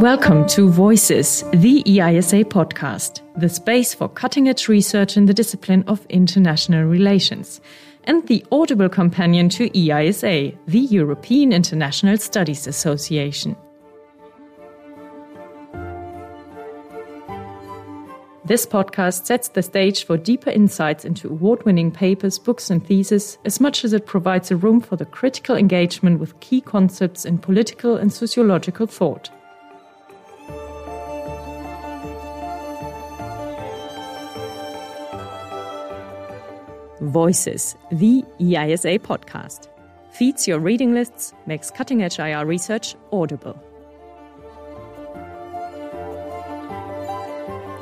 Welcome to Voices, the EISA podcast, the space for cutting edge research in the discipline of international relations, and the audible companion to EISA, the European International Studies Association. This podcast sets the stage for deeper insights into award winning papers, books, and theses, as much as it provides a room for the critical engagement with key concepts in political and sociological thought. Voices, the EISA podcast, feeds your reading lists, makes cutting edge IR research audible.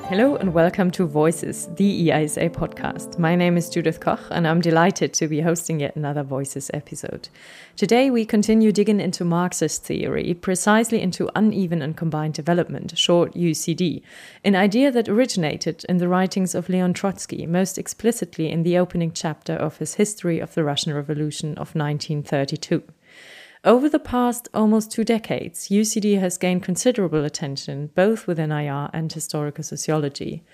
Hello and welcome to Voices, the EISA podcast. My name is Judith Koch and I'm delighted to be hosting yet another Voices episode. Today we continue digging into Marxist theory, precisely into uneven and combined development, short UCD, an idea that originated in the writings of Leon Trotsky, most explicitly in the opening chapter of his History of the Russian Revolution of 1932. Over the past almost two decades, UCD has gained considerable attention both within IR and historical sociology.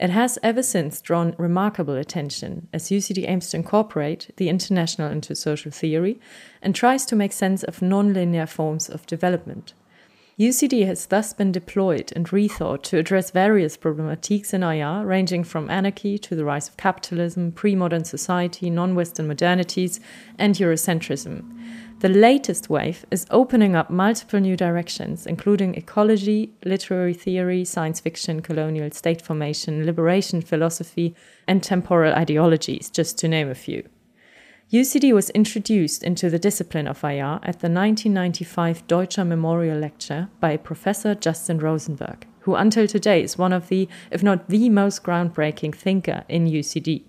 It has ever since drawn remarkable attention as UCD aims to incorporate the international into social theory and tries to make sense of nonlinear forms of development. UCD has thus been deployed and rethought to address various problematiques in IR, ranging from anarchy to the rise of capitalism, pre modern society, non Western modernities, and Eurocentrism. The latest wave is opening up multiple new directions, including ecology, literary theory, science fiction, colonial state formation, liberation philosophy, and temporal ideologies, just to name a few. UCD was introduced into the discipline of IR at the 1995 Deutscher Memorial Lecture by Professor Justin Rosenberg, who until today is one of the, if not the most groundbreaking thinker in UCD.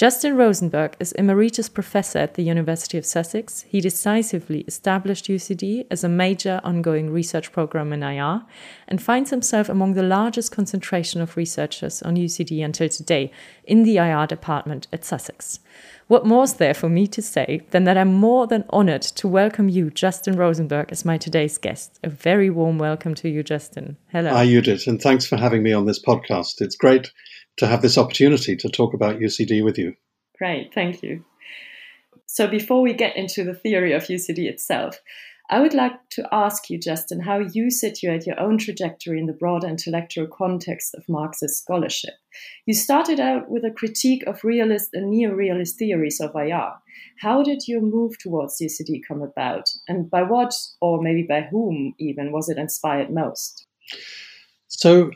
Justin Rosenberg is Emeritus Professor at the University of Sussex. He decisively established UCD as a major ongoing research program in IR and finds himself among the largest concentration of researchers on UCD until today in the IR department at Sussex. What more is there for me to say than that I'm more than honored to welcome you, Justin Rosenberg, as my today's guest. A very warm welcome to you, Justin. Hello. Hi, Judith, and thanks for having me on this podcast. It's great to have this opportunity to talk about UCD with you. Great, thank you. So, before we get into the theory of UCD itself, I would like to ask you, Justin, how you situate your own trajectory in the broader intellectual context of Marxist scholarship. You started out with a critique of realist and neo realist theories of IR. How did your move towards UCD come about? And by what, or maybe by whom even, was it inspired most? So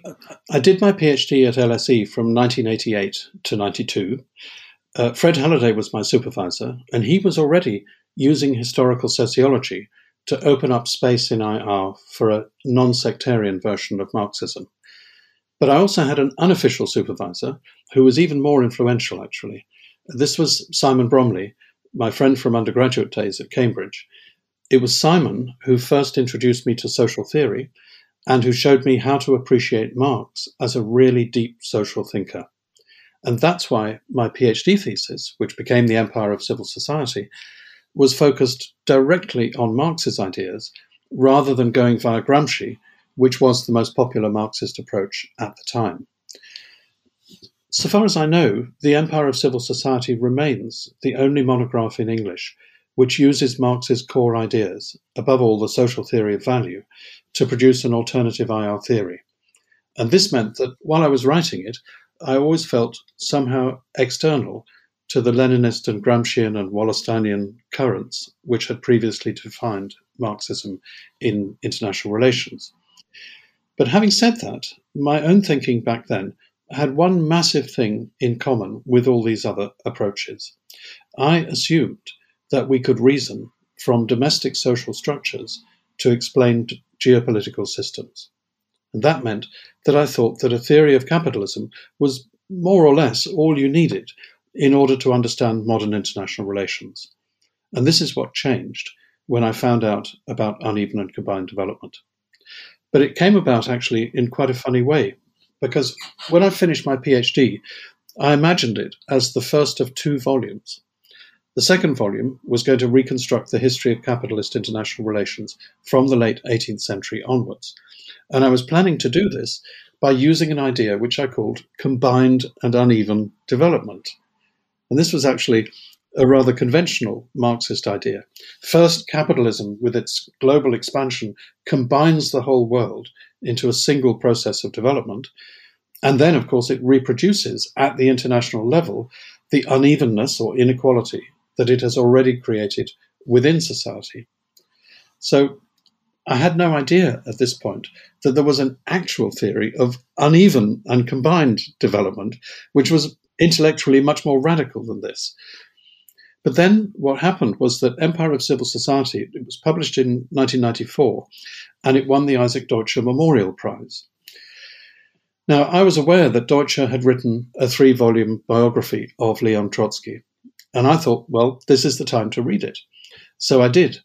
I did my PhD at LSE from 1988 to 92. Uh, Fred Halliday was my supervisor, and he was already using historical sociology to open up space in IR for a non sectarian version of Marxism. But I also had an unofficial supervisor who was even more influential, actually. This was Simon Bromley, my friend from undergraduate days at Cambridge. It was Simon who first introduced me to social theory and who showed me how to appreciate Marx as a really deep social thinker. And that's why my PhD thesis, which became The Empire of Civil Society, was focused directly on Marx's ideas rather than going via Gramsci, which was the most popular Marxist approach at the time. So far as I know, The Empire of Civil Society remains the only monograph in English which uses Marx's core ideas, above all the social theory of value, to produce an alternative IR theory. And this meant that while I was writing it, I always felt somehow external to the Leninist and Gramscian and Wallersteinian currents which had previously defined Marxism in international relations. But having said that, my own thinking back then had one massive thing in common with all these other approaches. I assumed that we could reason from domestic social structures to explain geopolitical systems. And that meant that I thought that a theory of capitalism was more or less all you needed in order to understand modern international relations. And this is what changed when I found out about uneven and combined development. But it came about actually in quite a funny way, because when I finished my PhD, I imagined it as the first of two volumes. The second volume was going to reconstruct the history of capitalist international relations from the late 18th century onwards. And I was planning to do this by using an idea which I called combined and uneven development. And this was actually a rather conventional Marxist idea. First, capitalism, with its global expansion, combines the whole world into a single process of development. And then, of course, it reproduces at the international level the unevenness or inequality that it has already created within society. So I had no idea at this point that there was an actual theory of uneven and combined development, which was intellectually much more radical than this. But then what happened was that Empire of Civil Society, it was published in 1994, and it won the Isaac Deutscher Memorial Prize. Now, I was aware that Deutscher had written a three volume biography of Leon Trotsky, and I thought, well, this is the time to read it. So I did,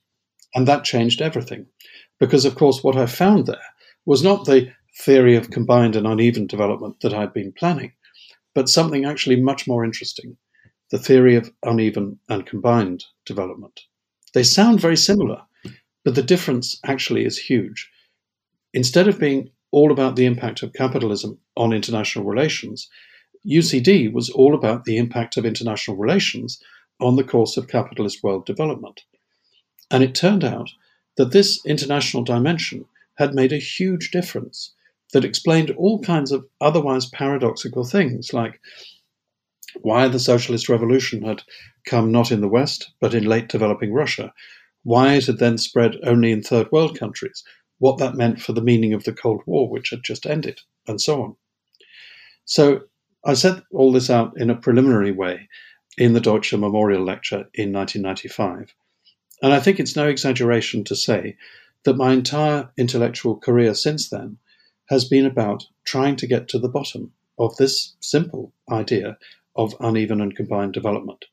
and that changed everything. Because, of course, what I found there was not the theory of combined and uneven development that I'd been planning, but something actually much more interesting the theory of uneven and combined development. They sound very similar, but the difference actually is huge. Instead of being all about the impact of capitalism on international relations, UCD was all about the impact of international relations on the course of capitalist world development. And it turned out that this international dimension had made a huge difference that explained all kinds of otherwise paradoxical things, like why the socialist revolution had come not in the West, but in late developing Russia, why it had then spread only in third world countries, what that meant for the meaning of the Cold War, which had just ended, and so on. So I set all this out in a preliminary way in the Deutscher Memorial Lecture in 1995. And I think it's no exaggeration to say that my entire intellectual career since then has been about trying to get to the bottom of this simple idea of uneven and combined development.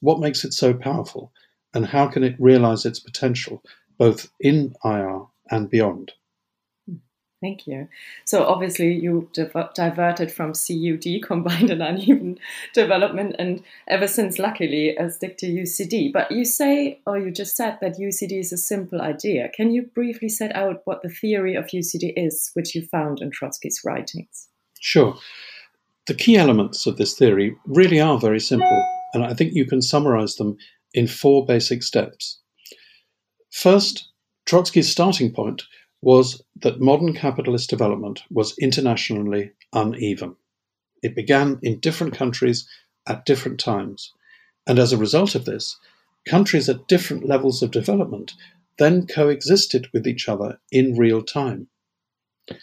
What makes it so powerful, and how can it realize its potential both in IR and beyond? Thank you. So obviously you div- diverted from CUD, combined and uneven development, and ever since, luckily, uh, stick to UCD. But you say, or you just said that UCD is a simple idea. Can you briefly set out what the theory of UCD is, which you found in Trotsky's writings? Sure. The key elements of this theory really are very simple, and I think you can summarize them in four basic steps. First, Trotsky's starting point was that modern capitalist development was internationally uneven. It began in different countries at different times, and as a result of this, countries at different levels of development then coexisted with each other in real time. The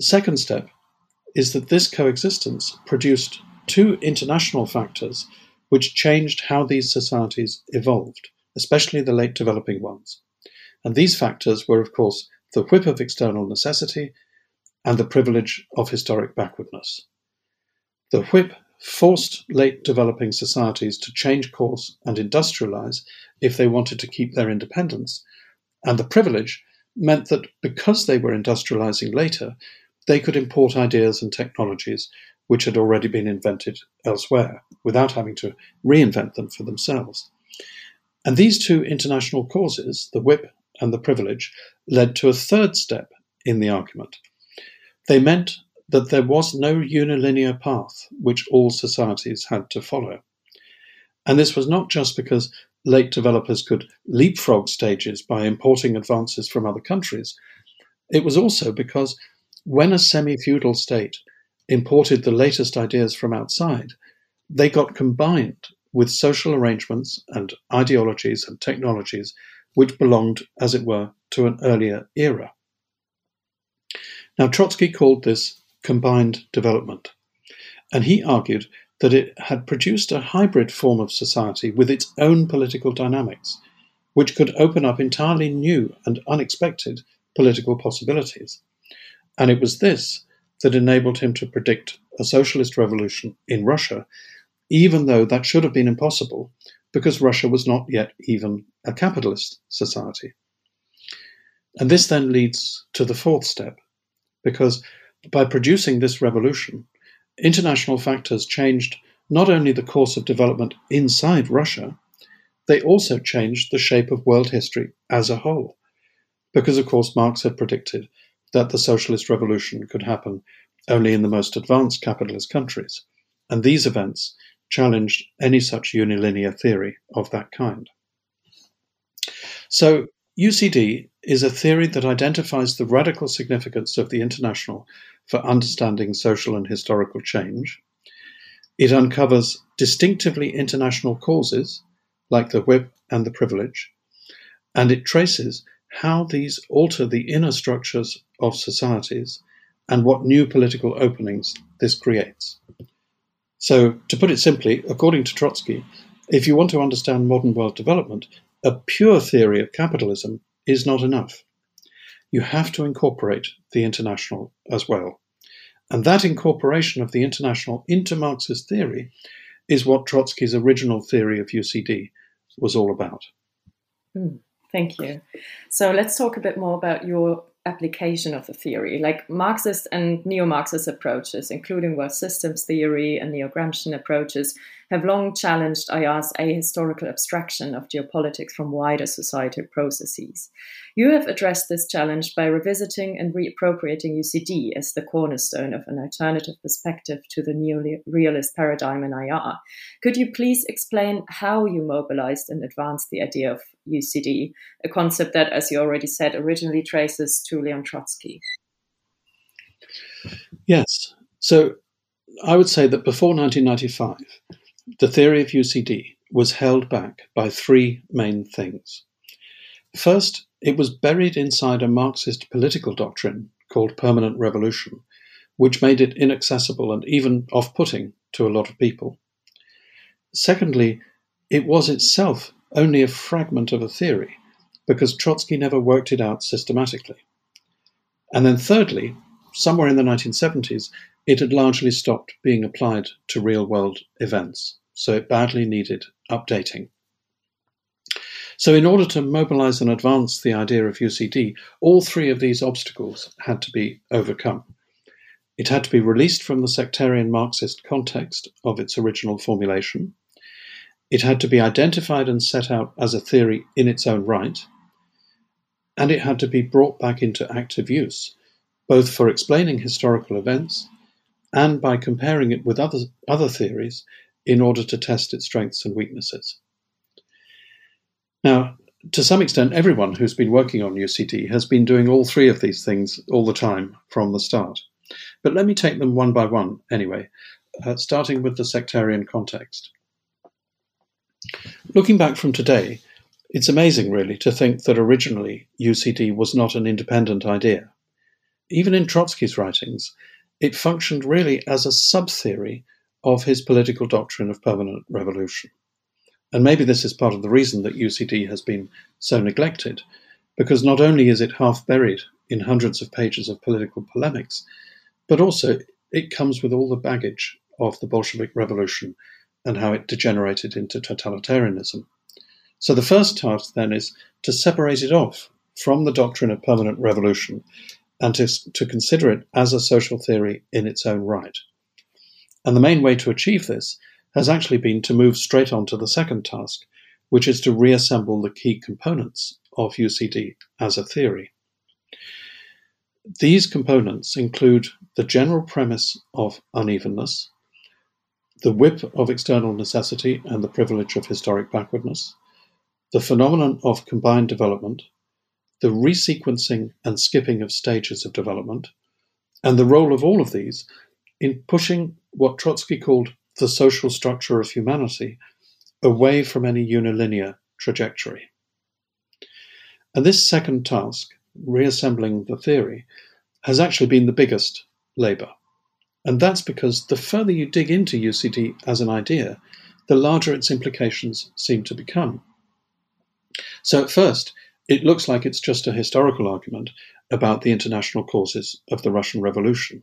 second step is that this coexistence produced two international factors which changed how these societies evolved, especially the late developing ones. And these factors were, of course, the whip of external necessity and the privilege of historic backwardness. The whip forced late developing societies to change course and industrialize if they wanted to keep their independence, and the privilege meant that because they were industrializing later, they could import ideas and technologies which had already been invented elsewhere without having to reinvent them for themselves. And these two international causes, the whip and the privilege led to a third step in the argument. They meant that there was no unilinear path which all societies had to follow. And this was not just because late developers could leapfrog stages by importing advances from other countries. It was also because when a semi feudal state imported the latest ideas from outside, they got combined with social arrangements and ideologies and technologies which belonged, as it were, to an earlier era. Now, Trotsky called this combined development, and he argued that it had produced a hybrid form of society with its own political dynamics, which could open up entirely new and unexpected political possibilities. And it was this that enabled him to predict a socialist revolution in Russia, even though that should have been impossible because Russia was not yet even a capitalist society. And this then leads to the fourth step, because by producing this revolution, international factors changed not only the course of development inside Russia, they also changed the shape of world history as a whole. Because, of course, Marx had predicted that the socialist revolution could happen only in the most advanced capitalist countries, and these events challenged any such unilinear theory of that kind. So, UCD is a theory that identifies the radical significance of the international for understanding social and historical change. It uncovers distinctively international causes, like the whip and the privilege, and it traces how these alter the inner structures of societies and what new political openings this creates. So, to put it simply, according to Trotsky, if you want to understand modern world development, a pure theory of capitalism is not enough. You have to incorporate the international as well. And that incorporation of the international into Marxist theory is what Trotsky's original theory of UCD was all about. Mm, thank you. So let's talk a bit more about your application of the theory, like Marxist and neo Marxist approaches, including world systems theory and neo Gramscian approaches, have long challenged IR's ahistorical abstraction of geopolitics from wider societal processes. You have addressed this challenge by revisiting and reappropriating UCD as the cornerstone of an alternative perspective to the neo-realist paradigm in IR. Could you please explain how you mobilized and advanced the idea of UCD, a concept that, as you already said, originally traces to Leon Trotsky? Yes. So I would say that before 1995, the theory of UCD was held back by three main things. First, it was buried inside a Marxist political doctrine called permanent revolution, which made it inaccessible and even off putting to a lot of people. Secondly, it was itself only a fragment of a theory, because Trotsky never worked it out systematically. And then, thirdly, somewhere in the 1970s, it had largely stopped being applied to real world events, so it badly needed updating. So, in order to mobilize and advance the idea of UCD, all three of these obstacles had to be overcome. It had to be released from the sectarian Marxist context of its original formulation. It had to be identified and set out as a theory in its own right. And it had to be brought back into active use, both for explaining historical events and by comparing it with other, other theories in order to test its strengths and weaknesses. Now, to some extent, everyone who's been working on UCD has been doing all three of these things all the time from the start. But let me take them one by one anyway, uh, starting with the sectarian context. Looking back from today, it's amazing really to think that originally UCD was not an independent idea. Even in Trotsky's writings, it functioned really as a sub theory of his political doctrine of permanent revolution. And maybe this is part of the reason that UCD has been so neglected, because not only is it half buried in hundreds of pages of political polemics, but also it comes with all the baggage of the Bolshevik Revolution and how it degenerated into totalitarianism. So the first task then is to separate it off from the doctrine of permanent revolution and to, to consider it as a social theory in its own right. And the main way to achieve this has actually been to move straight on to the second task, which is to reassemble the key components of UCD as a theory. These components include the general premise of unevenness, the whip of external necessity and the privilege of historic backwardness, the phenomenon of combined development, the resequencing and skipping of stages of development, and the role of all of these in pushing what Trotsky called the social structure of humanity away from any unilinear trajectory. And this second task, reassembling the theory, has actually been the biggest labour. And that's because the further you dig into UCD as an idea, the larger its implications seem to become. So at first, it looks like it's just a historical argument about the international causes of the Russian Revolution.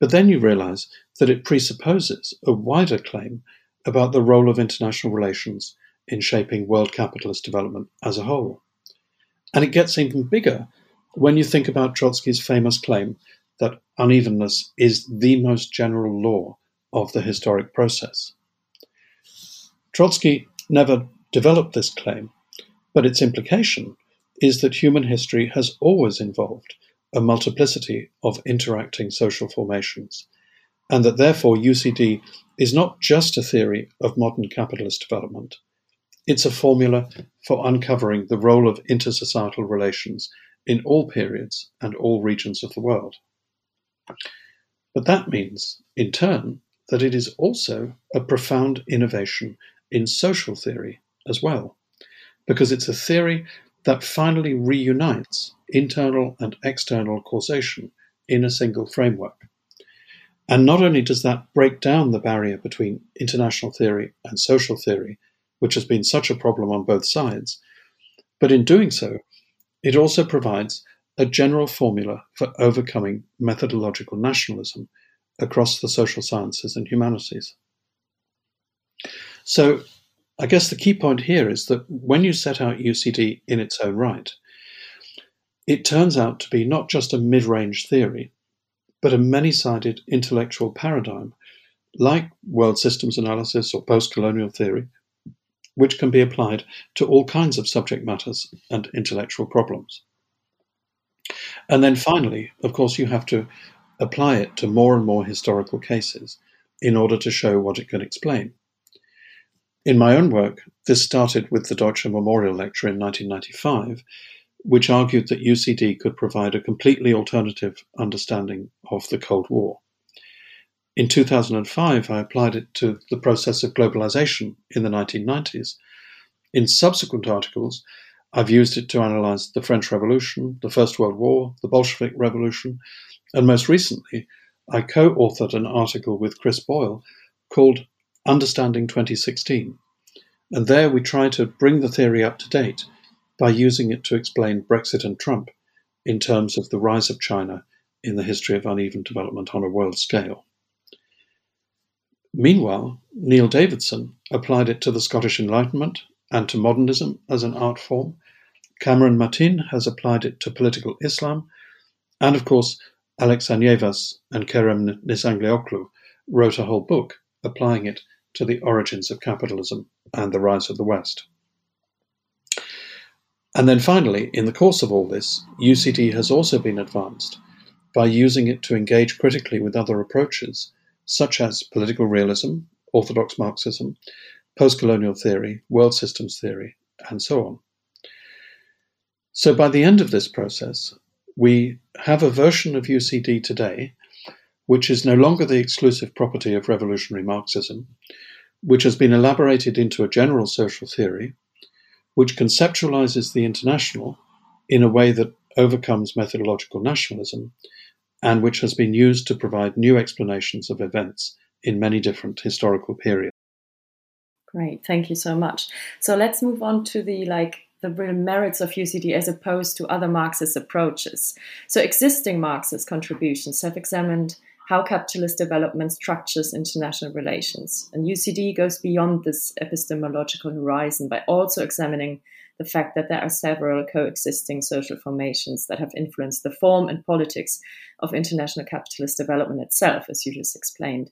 But then you realize that it presupposes a wider claim about the role of international relations in shaping world capitalist development as a whole. And it gets even bigger when you think about Trotsky's famous claim that unevenness is the most general law of the historic process. Trotsky never developed this claim, but its implication is that human history has always involved a multiplicity of interacting social formations, and that therefore UCD is not just a theory of modern capitalist development, it's a formula for uncovering the role of intersocietal relations in all periods and all regions of the world. But that means, in turn, that it is also a profound innovation in social theory as well, because it's a theory that finally reunites internal and external causation in a single framework. And not only does that break down the barrier between international theory and social theory, which has been such a problem on both sides, but in doing so, it also provides a general formula for overcoming methodological nationalism across the social sciences and humanities. So, I guess the key point here is that when you set out UCD in its own right, it turns out to be not just a mid range theory, but a many sided intellectual paradigm like world systems analysis or post colonial theory, which can be applied to all kinds of subject matters and intellectual problems. And then finally, of course, you have to apply it to more and more historical cases in order to show what it can explain. In my own work, this started with the Deutscher Memorial Lecture in 1995, which argued that UCD could provide a completely alternative understanding of the Cold War. In 2005, I applied it to the process of globalization in the 1990s. In subsequent articles, I've used it to analyze the French Revolution, the First World War, the Bolshevik Revolution, and most recently, I co authored an article with Chris Boyle called Understanding 2016. And there we try to bring the theory up to date by using it to explain Brexit and Trump in terms of the rise of China in the history of uneven development on a world scale. Meanwhile, Neil Davidson applied it to the Scottish Enlightenment and to modernism as an art form. Kamran Matin has applied it to political Islam. And of course, Alex Anievas and Kerem Nişancıoğlu wrote a whole book applying it to the origins of capitalism and the rise of the West. And then finally, in the course of all this, UCD has also been advanced by using it to engage critically with other approaches, such as political realism, orthodox Marxism, post colonial theory, world systems theory, and so on. So by the end of this process, we have a version of UCD today which is no longer the exclusive property of revolutionary Marxism, which has been elaborated into a general social theory, which conceptualizes the international in a way that overcomes methodological nationalism, and which has been used to provide new explanations of events in many different historical periods. Great, thank you so much. So let's move on to the like the real merits of UCD as opposed to other Marxist approaches. So existing Marxist contributions have examined how capitalist development structures international relations. And UCD goes beyond this epistemological horizon by also examining the fact that there are several coexisting social formations that have influenced the form and politics of international capitalist development itself, as you just explained.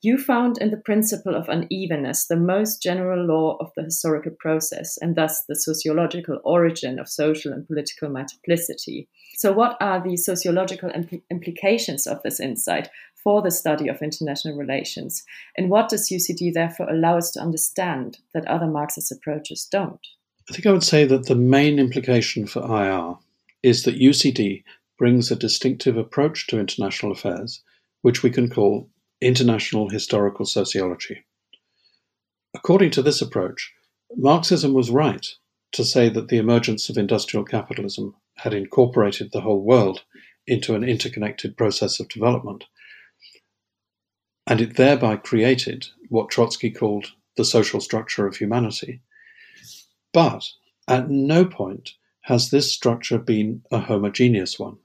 You found in the principle of unevenness the most general law of the historical process, and thus the sociological origin of social and political multiplicity. So, what are the sociological impl- implications of this insight for the study of international relations? And what does UCD therefore allow us to understand that other Marxist approaches don't? I think I would say that the main implication for IR is that UCD brings a distinctive approach to international affairs, which we can call International Historical Sociology. According to this approach, Marxism was right to say that the emergence of industrial capitalism had incorporated the whole world into an interconnected process of development, and it thereby created what Trotsky called the social structure of humanity. But at no point has this structure been a homogeneous one.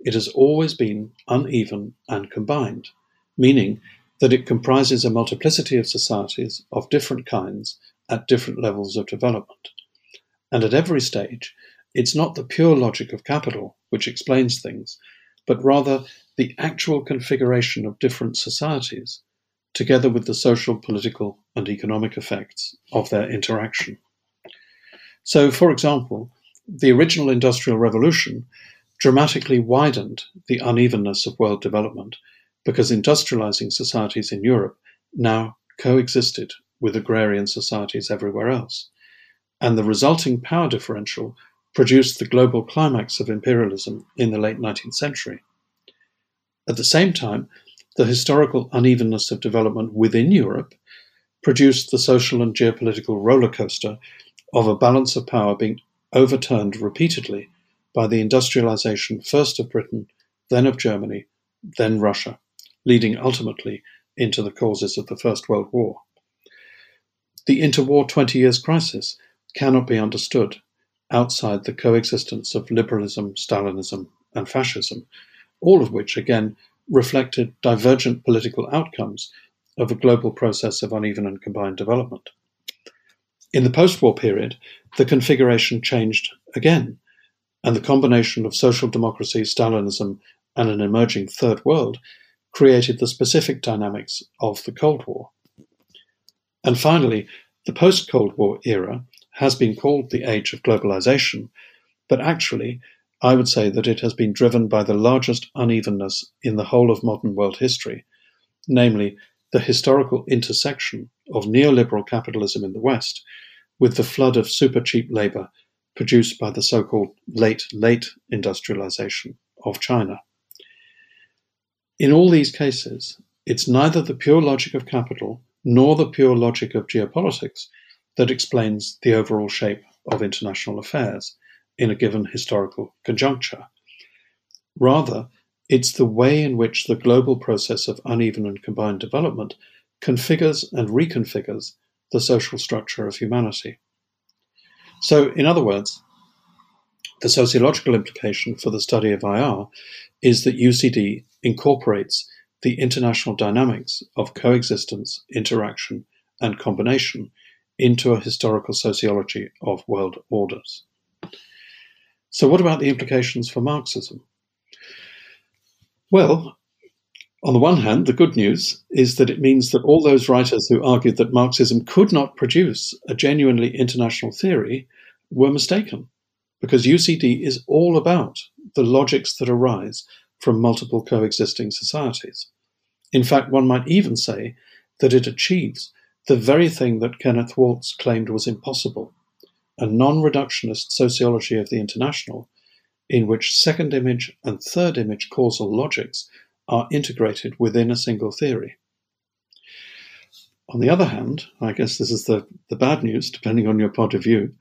It has always been uneven and combined meaning that it comprises a multiplicity of societies of different kinds at different levels of development. And at every stage, it's not the pure logic of capital which explains things, but rather the actual configuration of different societies together with the social, political, and economic effects of their interaction. So, for example, the original Industrial Revolution dramatically widened the unevenness of world development because industrializing societies in Europe now coexisted with agrarian societies everywhere else. And the resulting power differential produced the global climax of imperialism in the late 19th century. At the same time, the historical unevenness of development within Europe produced the social and geopolitical roller coaster of a balance of power being overturned repeatedly by the industrialization first of Britain, then of Germany, then Russia, leading ultimately into the causes of the First World War. The interwar Twenty Years crisis cannot be understood outside the coexistence of liberalism, Stalinism, and fascism, all of which, again, reflected divergent political outcomes of a global process of uneven and combined development. In the post war period, the configuration changed again, and the combination of social democracy, Stalinism, and an emerging third world created the specific dynamics of the Cold War. And finally, the post Cold War era has been called the age of globalization, but actually, I would say that it has been driven by the largest unevenness in the whole of modern world history, namely the historical intersection of neoliberal capitalism in the West with the flood of super cheap labor produced by the so called late, late industrialization of China. In all these cases, it's neither the pure logic of capital nor the pure logic of geopolitics that explains the overall shape of international affairs in a given historical conjuncture. Rather, it's the way in which the global process of uneven and combined development configures and reconfigures the social structure of humanity. So, in other words, the sociological implication for the study of IR is that UCD incorporates the international dynamics of coexistence, interaction, and combination into a historical sociology of world orders. So, what about the implications for Marxism? Well, on the one hand, the good news is that it means that all those writers who argued that Marxism could not produce a genuinely international theory were mistaken, because UCD is all about the logics that arise from multiple coexisting societies. In fact, one might even say that it achieves the very thing that Kenneth Waltz claimed was impossible a non reductionist sociology of the international, in which second image and third image causal logics are integrated within a single theory. On the other hand, I guess this is the, the bad news, depending on your point of view,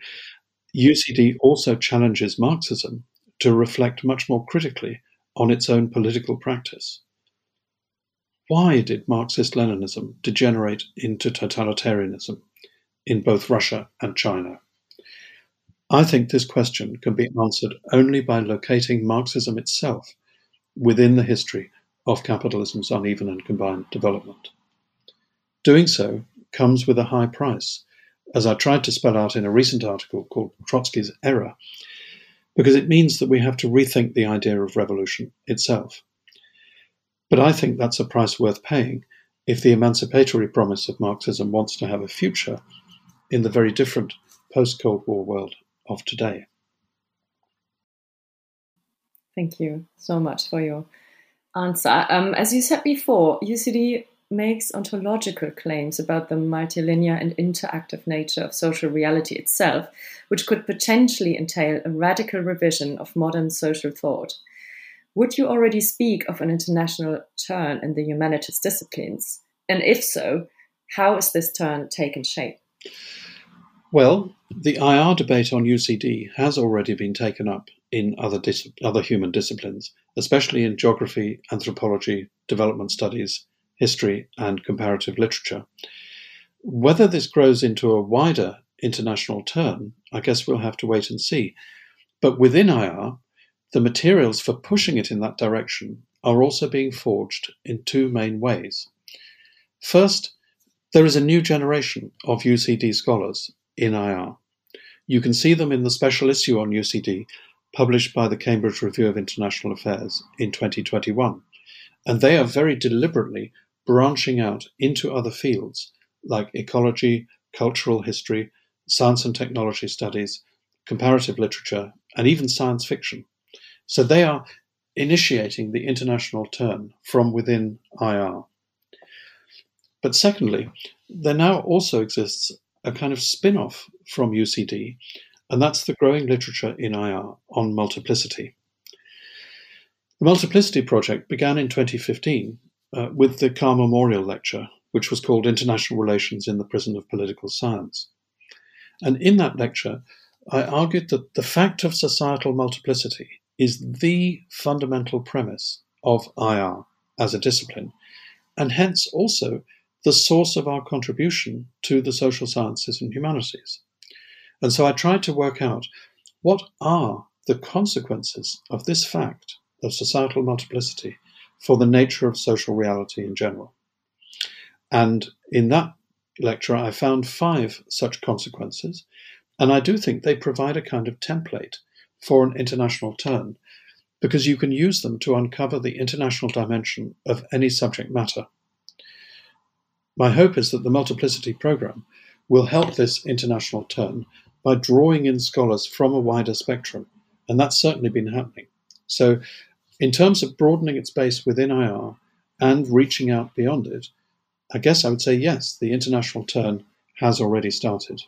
UCD also challenges Marxism to reflect much more critically on its own political practice. Why did Marxist Leninism degenerate into totalitarianism in both Russia and China? I think this question can be answered only by locating Marxism itself within the history of capitalism's uneven and combined development. Doing so comes with a high price, as I tried to spell out in a recent article called Trotsky's Error, because it means that we have to rethink the idea of revolution itself. But I think that's a price worth paying if the emancipatory promise of Marxism wants to have a future in the very different post Cold War world of today. Thank you so much for your answer. Um, as you said before, UCD makes ontological claims about the multilinear and interactive nature of social reality itself, which could potentially entail a radical revision of modern social thought. Would you already speak of an international turn in the humanities disciplines? And if so, how is this turn taken shape? Well, the IR debate on UCD has already been taken up in other, dis- other human disciplines, especially in geography, anthropology, development studies, history, and comparative literature. Whether this grows into a wider international turn, I guess we'll have to wait and see. But within IR, the materials for pushing it in that direction are also being forged in two main ways. First, there is a new generation of UCD scholars in IR. You can see them in the special issue on UCD published by the Cambridge Review of International Affairs in 2021, and they are very deliberately branching out into other fields like ecology, cultural history, science and technology studies, comparative literature, and even science fiction. So they are initiating the international turn from within IR. But secondly, there now also exists a kind of spin off from UCD, and that's the growing literature in IR on multiplicity. The Multiplicity Project began in 2015 uh, with the Carr Memorial Lecture, which was called International Relations in the Prison of Political Science. And in that lecture, I argued that the fact of societal multiplicity is the fundamental premise of IR as a discipline, and hence also the source of our contribution to the social sciences and humanities. And so I tried to work out what are the consequences of this fact of societal multiplicity for the nature of social reality in general. And in that lecture, I found five such consequences, and I do think they provide a kind of template for an international turn, because you can use them to uncover the international dimension of any subject matter. My hope is that the Multiplicity Programme will help this international turn by drawing in scholars from a wider spectrum, and that's certainly been happening. So in terms of broadening its base within IR and reaching out beyond it, I guess I would say yes, the international turn has already started.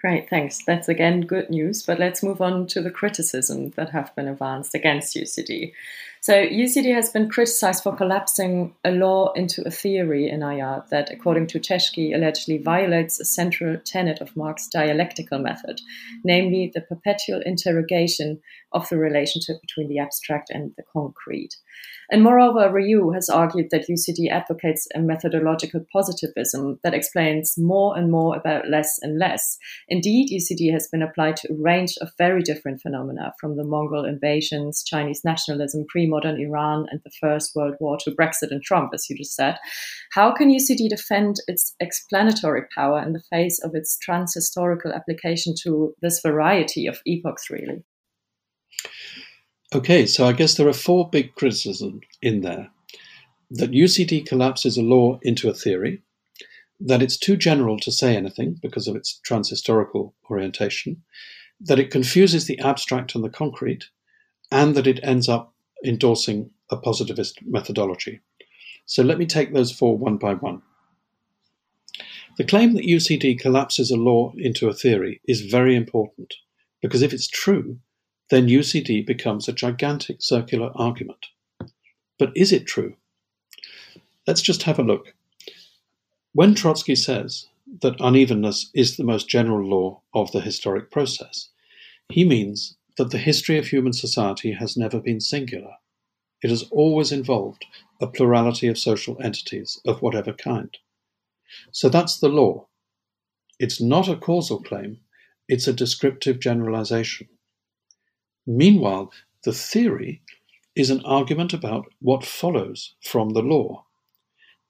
Great, thanks. That's again good news, but let's move on to the criticism that have been advanced against UCD. So, UCD has been criticized for collapsing a law into a theory in IR that, according to Teschke, allegedly violates a central tenet of Marx's dialectical method, namely the perpetual interrogation of the relationship between the abstract and the concrete. And moreover, Rioux has argued that UCD advocates a methodological positivism that explains more and more about less and less. Indeed, UCD has been applied to a range of very different phenomena, from the Mongol invasions, Chinese nationalism, pre modern Iran, and the First World War to Brexit and Trump, as you just said. How can UCD defend its explanatory power in the face of its transhistorical application to this variety of epochs, really? Okay, so I guess there are four big criticisms in there. That UCD collapses a law into a theory, that it's too general to say anything because of its transhistorical orientation, that it confuses the abstract and the concrete, and that it ends up endorsing a positivist methodology. So let me take those four one by one. The claim that UCD collapses a law into a theory is very important because if it's true, then UCD becomes a gigantic circular argument. But is it true? Let's just have a look. When Trotsky says that unevenness is the most general law of the historic process, he means that the history of human society has never been singular. It has always involved a plurality of social entities of whatever kind. So that's the law. It's not a causal claim, it's a descriptive generalization. Meanwhile, the theory is an argument about what follows from the law,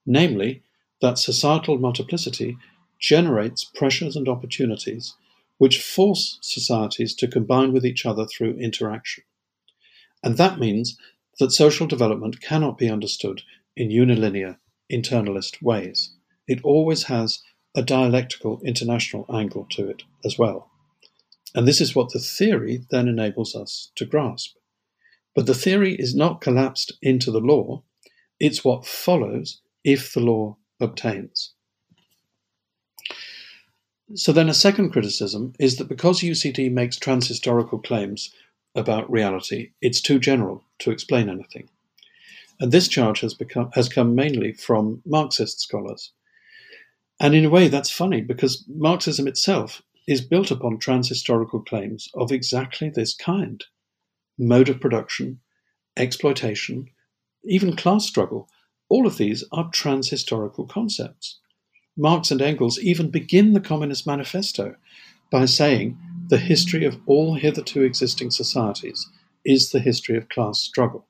namely, that societal multiplicity generates pressures and opportunities which force societies to combine with each other through interaction. And that means that social development cannot be understood in unilinear, internalist ways. It always has a dialectical international angle to it as well. And this is what the theory then enables us to grasp. But the theory is not collapsed into the law, it's what follows if the law obtains. So then a second criticism is that because UCD makes transhistorical claims about reality, it's too general to explain anything. And this charge has become has come mainly from Marxist scholars. And in a way that's funny because Marxism itself is built upon transhistorical claims of exactly this kind mode of production, exploitation, even class struggle. All of these are transhistorical concepts. Marx and Engels even begin the Communist Manifesto by saying the history of all hitherto existing societies is the history of class struggle.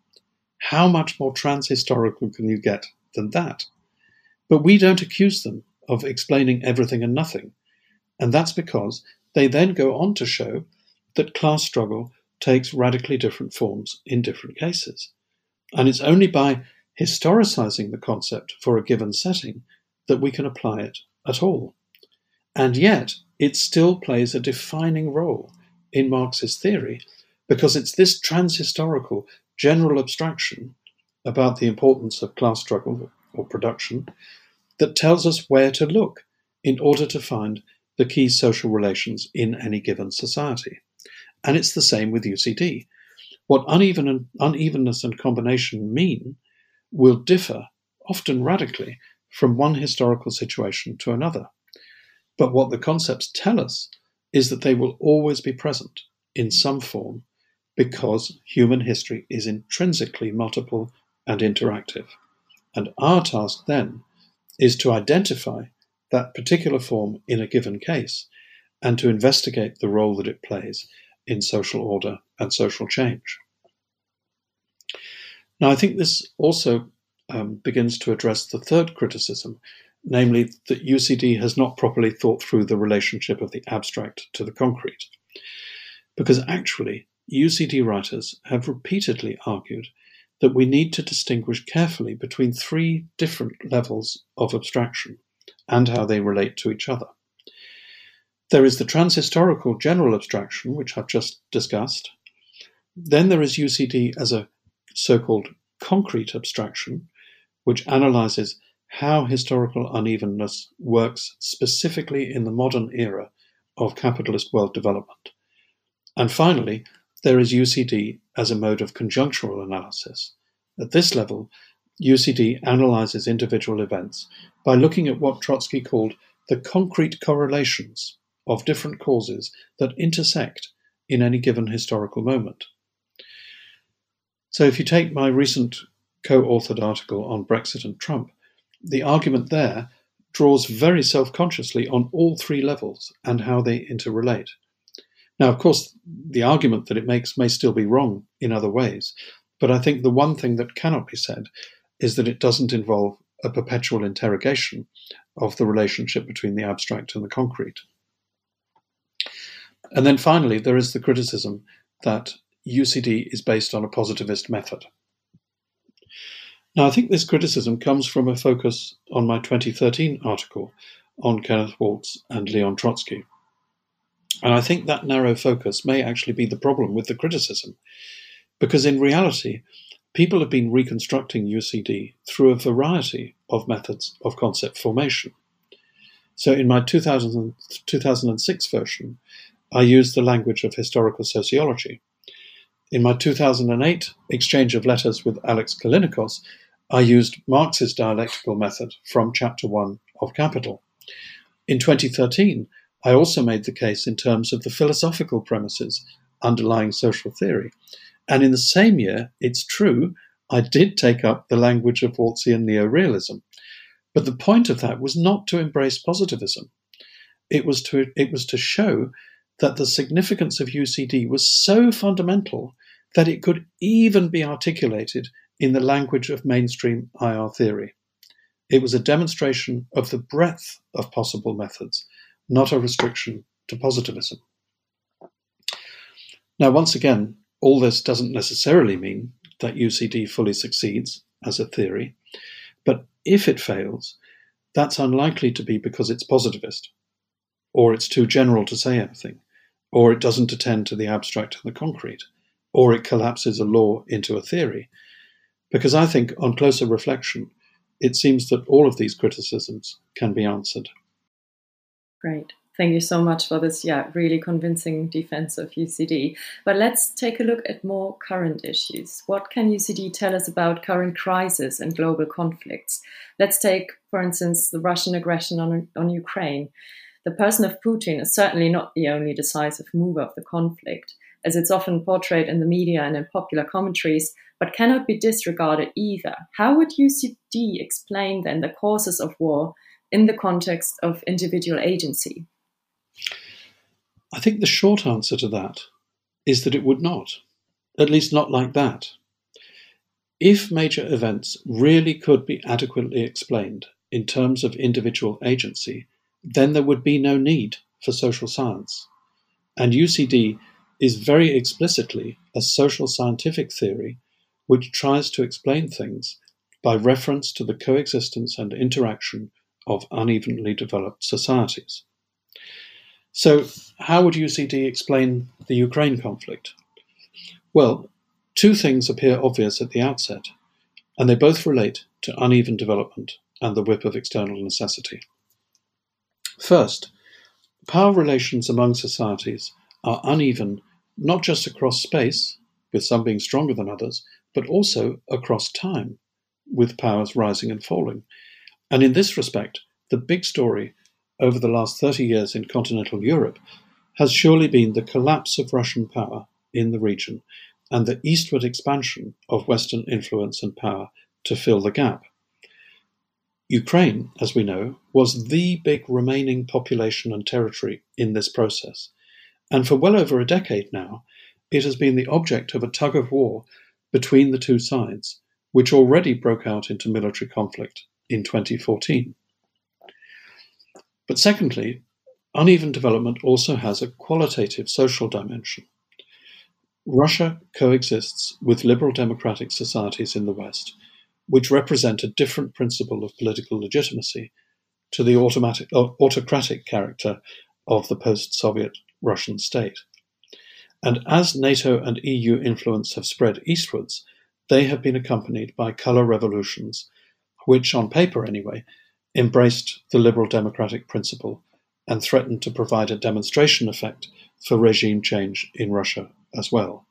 How much more transhistorical can you get than that? But we don't accuse them of explaining everything and nothing. And that's because they then go on to show that class struggle takes radically different forms in different cases. And it's only by historicizing the concept for a given setting that we can apply it at all. And yet, it still plays a defining role in Marx's theory because it's this transhistorical general abstraction about the importance of class struggle or production that tells us where to look in order to find the key social relations in any given society. And it's the same with UCD. What uneven and, unevenness and combination mean will differ, often radically, from one historical situation to another. But what the concepts tell us is that they will always be present in some form because human history is intrinsically multiple and interactive. And our task then is to identify that particular form in a given case and to investigate the role that it plays in social order and social change. Now, I think this also um, begins to address the third criticism, namely that UCD has not properly thought through the relationship of the abstract to the concrete. Because actually, UCD writers have repeatedly argued that we need to distinguish carefully between three different levels of abstraction and how they relate to each other. There is the transhistorical general abstraction, which I've just discussed. Then there is UCD as a so called concrete abstraction, which analyzes how historical unevenness works specifically in the modern era of capitalist world development. And finally, there is UCD as a mode of conjunctural analysis. At this level, UCD analyzes individual events by looking at what Trotsky called the concrete correlations of different causes that intersect in any given historical moment. So, if you take my recent co authored article on Brexit and Trump, the argument there draws very self consciously on all three levels and how they interrelate. Now, of course, the argument that it makes may still be wrong in other ways, but I think the one thing that cannot be said is that it doesn't involve a perpetual interrogation of the relationship between the abstract and the concrete. And then finally, there is the criticism that UCD is based on a positivist method. Now, I think this criticism comes from a focus on my 2013 article on Kenneth Waltz and Leon Trotsky. And I think that narrow focus may actually be the problem with the criticism, because in reality, people have been reconstructing UCD through a variety of methods of concept formation. So in my 2000, 2006 version, I used the language of historical sociology. In my 2008 exchange of letters with Alex Callinicos, I used Marx's dialectical method from Chapter 1 of Capital. In 2013, I also made the case in terms of the philosophical premises underlying social theory. And in the same year, it's true, I did take up the language of Waltzian neorealism. But the point of that was not to embrace positivism. It was to, it was to show that the significance of UCD was so fundamental that it could even be articulated in the language of mainstream IR theory. It was a demonstration of the breadth of possible methods, not a restriction to positivism. Now, once again, all this doesn't necessarily mean that UCD fully succeeds as a theory, but if it fails, that's unlikely to be because it's positivist, or it's too general to say anything, or it doesn't attend to the abstract and the concrete, or it collapses a law into a theory. Because I think, on closer reflection, it seems that all of these criticisms can be answered. Great. Thank you so much for this, yeah, really convincing defense of UCD. But let's take a look at more current issues. What can UCD tell us about current crises and global conflicts? Let's take, for instance, the Russian aggression on, on Ukraine. The person of Putin is certainly not the only decisive mover of the conflict, as it's often portrayed in the media and in popular commentaries, but cannot be disregarded either. How would UCD explain then the causes of war in the context of individual agency? I think the short answer to that is that it would not, at least not like that. If major events really could be adequately explained in terms of individual agency, then there would be no need for social science. And UCD is very explicitly a social scientific theory which tries to explain things by reference to the coexistence and interaction of unevenly developed societies. So, how would UCD explain the Ukraine conflict? Well, two things appear obvious at the outset, and they both relate to uneven development and the whip of external necessity. First, power relations among societies are uneven not just across space, with some being stronger than others, but also across time, with powers rising and falling. And in this respect, the big story over the last 30 years in continental Europe has surely been the collapse of Russian power in the region and the eastward expansion of Western influence and power to fill the gap. Ukraine, as we know, was the big remaining population and territory in this process. And for well over a decade now, it has been the object of a tug of war between the two sides, which already broke out into military conflict in 2014. But secondly, uneven development also has a qualitative social dimension. Russia coexists with liberal democratic societies in the West, which represent a different principle of political legitimacy to the uh, autocratic character of the post Soviet Russian state. And as NATO and EU influence have spread eastwards, they have been accompanied by colour revolutions, which, on paper anyway, embraced the liberal democratic principle and threatened to provide a demonstration effect for regime change in Russia as well.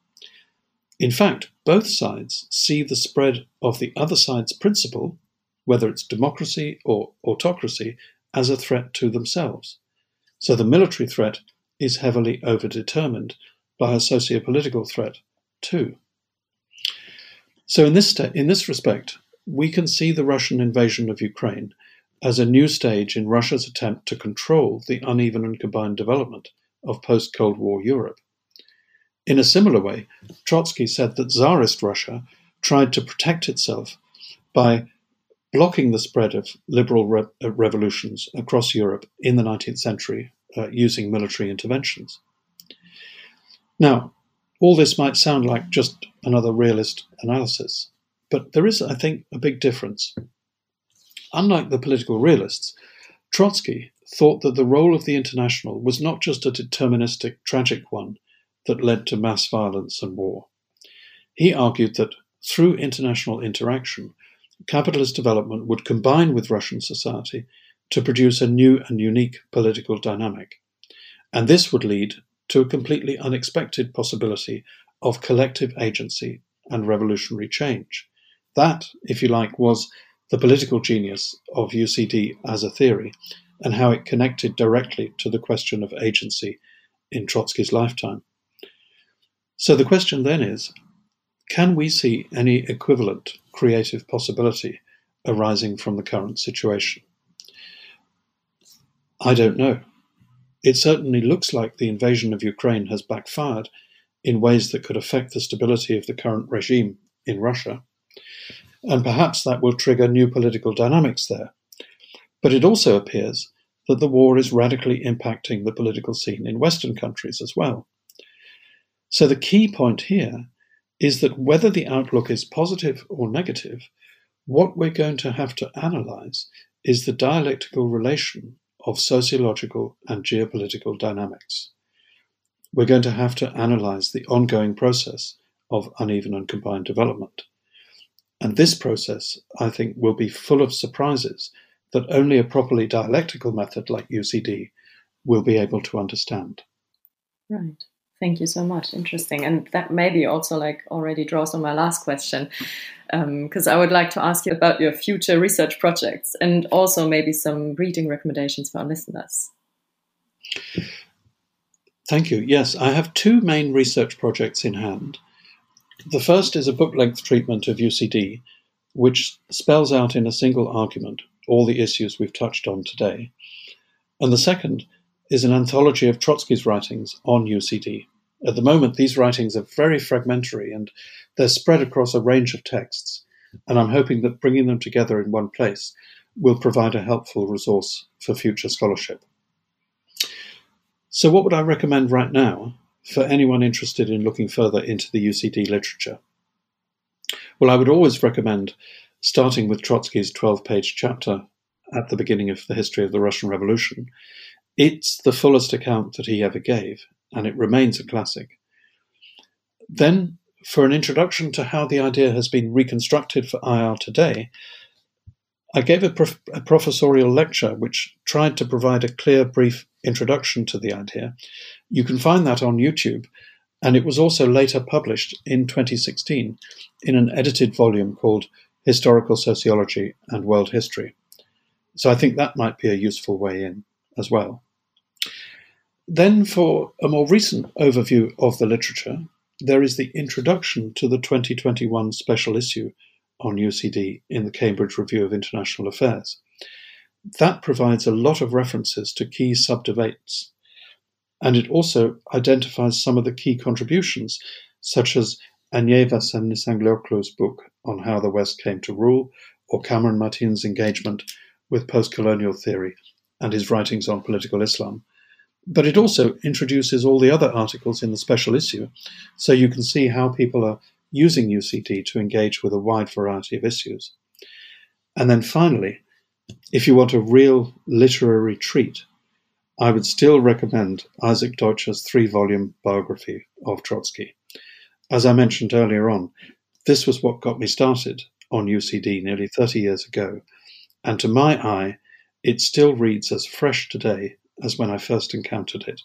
In fact, both sides see the spread of the other side's principle, whether it's democracy or autocracy, as a threat to themselves. So the military threat is heavily overdetermined by a socio-political threat too. So in this, in this respect, we can see the Russian invasion of Ukraine as a new stage in Russia's attempt to control the uneven and combined development of post Cold War Europe. In a similar way, Trotsky said that Tsarist Russia tried to protect itself by blocking the spread of liberal re- uh, revolutions across Europe in the 19th century uh, using military interventions. Now, all this might sound like just another realist analysis, but there is, I think, a big difference. Unlike the political realists, Trotsky thought that the role of the international was not just a deterministic, tragic one that led to mass violence and war. He argued that through international interaction, capitalist development would combine with Russian society to produce a new and unique political dynamic. And this would lead to a completely unexpected possibility of collective agency and revolutionary change. That, if you like, was the political genius of UCD as a theory and how it connected directly to the question of agency in Trotsky's lifetime. So the question then is can we see any equivalent creative possibility arising from the current situation? I don't know. It certainly looks like the invasion of Ukraine has backfired in ways that could affect the stability of the current regime in Russia. And perhaps that will trigger new political dynamics there. But it also appears that the war is radically impacting the political scene in Western countries as well. So the key point here is that whether the outlook is positive or negative, what we're going to have to analyze is the dialectical relation of sociological and geopolitical dynamics. We're going to have to analyze the ongoing process of uneven and combined development. And this process, I think, will be full of surprises that only a properly dialectical method like UCD will be able to understand. Right. Thank you so much. Interesting. And that maybe also like already draws on my last question, because um, I would like to ask you about your future research projects and also maybe some reading recommendations for our listeners. Thank you. Yes, I have two main research projects in hand. The first is a book length treatment of UCD, which spells out in a single argument all the issues we've touched on today. And the second is an anthology of Trotsky's writings on UCD. At the moment, these writings are very fragmentary and they're spread across a range of texts, and I'm hoping that bringing them together in one place will provide a helpful resource for future scholarship. So, what would I recommend right now for anyone interested in looking further into the UCD literature? Well, I would always recommend starting with Trotsky's 12 page chapter at the beginning of the history of the Russian Revolution, it's the fullest account that he ever gave, and it remains a classic. Then, for an introduction to how the idea has been reconstructed for IR today, I gave a, prof- a, professorial lecture which tried to provide a clear, brief introduction to the idea. You can find that on YouTube, and it was also later published in 2016 in an edited volume called Historical Sociology and World History. So I think that might be a useful way in as well. Then, for a more recent overview of the literature, there is the introduction to the 2021 special issue on UCD in the Cambridge Review of International Affairs. That provides a lot of references to key subdebates, and it also identifies some of the key contributions, such as Agnieszka Nişancıoğlu's book on how the West came to rule, or Kamran Matin's engagement with post-colonial theory and his writings on political Islam. But it also introduces all the other articles in the special issue, so you can see how people are using UCD to engage with a wide variety of issues. And then finally, if you want a real literary treat, I would still recommend Isaac Deutscher's three volume biography of Trotsky. As I mentioned earlier on, this was what got me started on UCD nearly 30 years ago, and to my eye, it still reads as fresh today as when I first encountered it.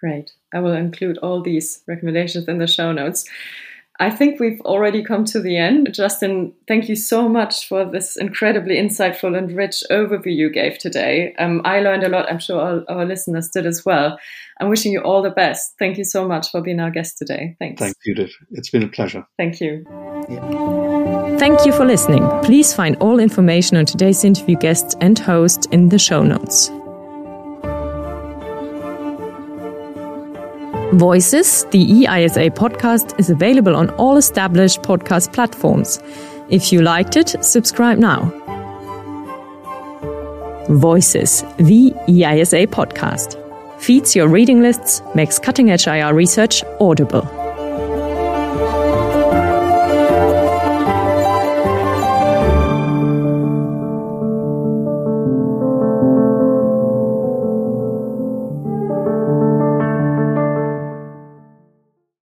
Great. I will include all these recommendations in the show notes. I think we've already come to the end. Justin, thank you so much for this incredibly insightful and rich overview you gave today. Um, I learned a lot. I'm sure all our listeners did as well. I'm wishing you all the best. Thank you so much for being our guest today. Thanks. Thank you, Judith. It's been a pleasure. Thank you. Yeah. Thank you for listening. Please find all information on today's interview guests and host in the show notes. Voices, the EISA podcast, is available on all established podcast platforms. If you liked it, subscribe now. Voices, the EISA podcast, feeds your reading lists, makes cutting edge IR research audible.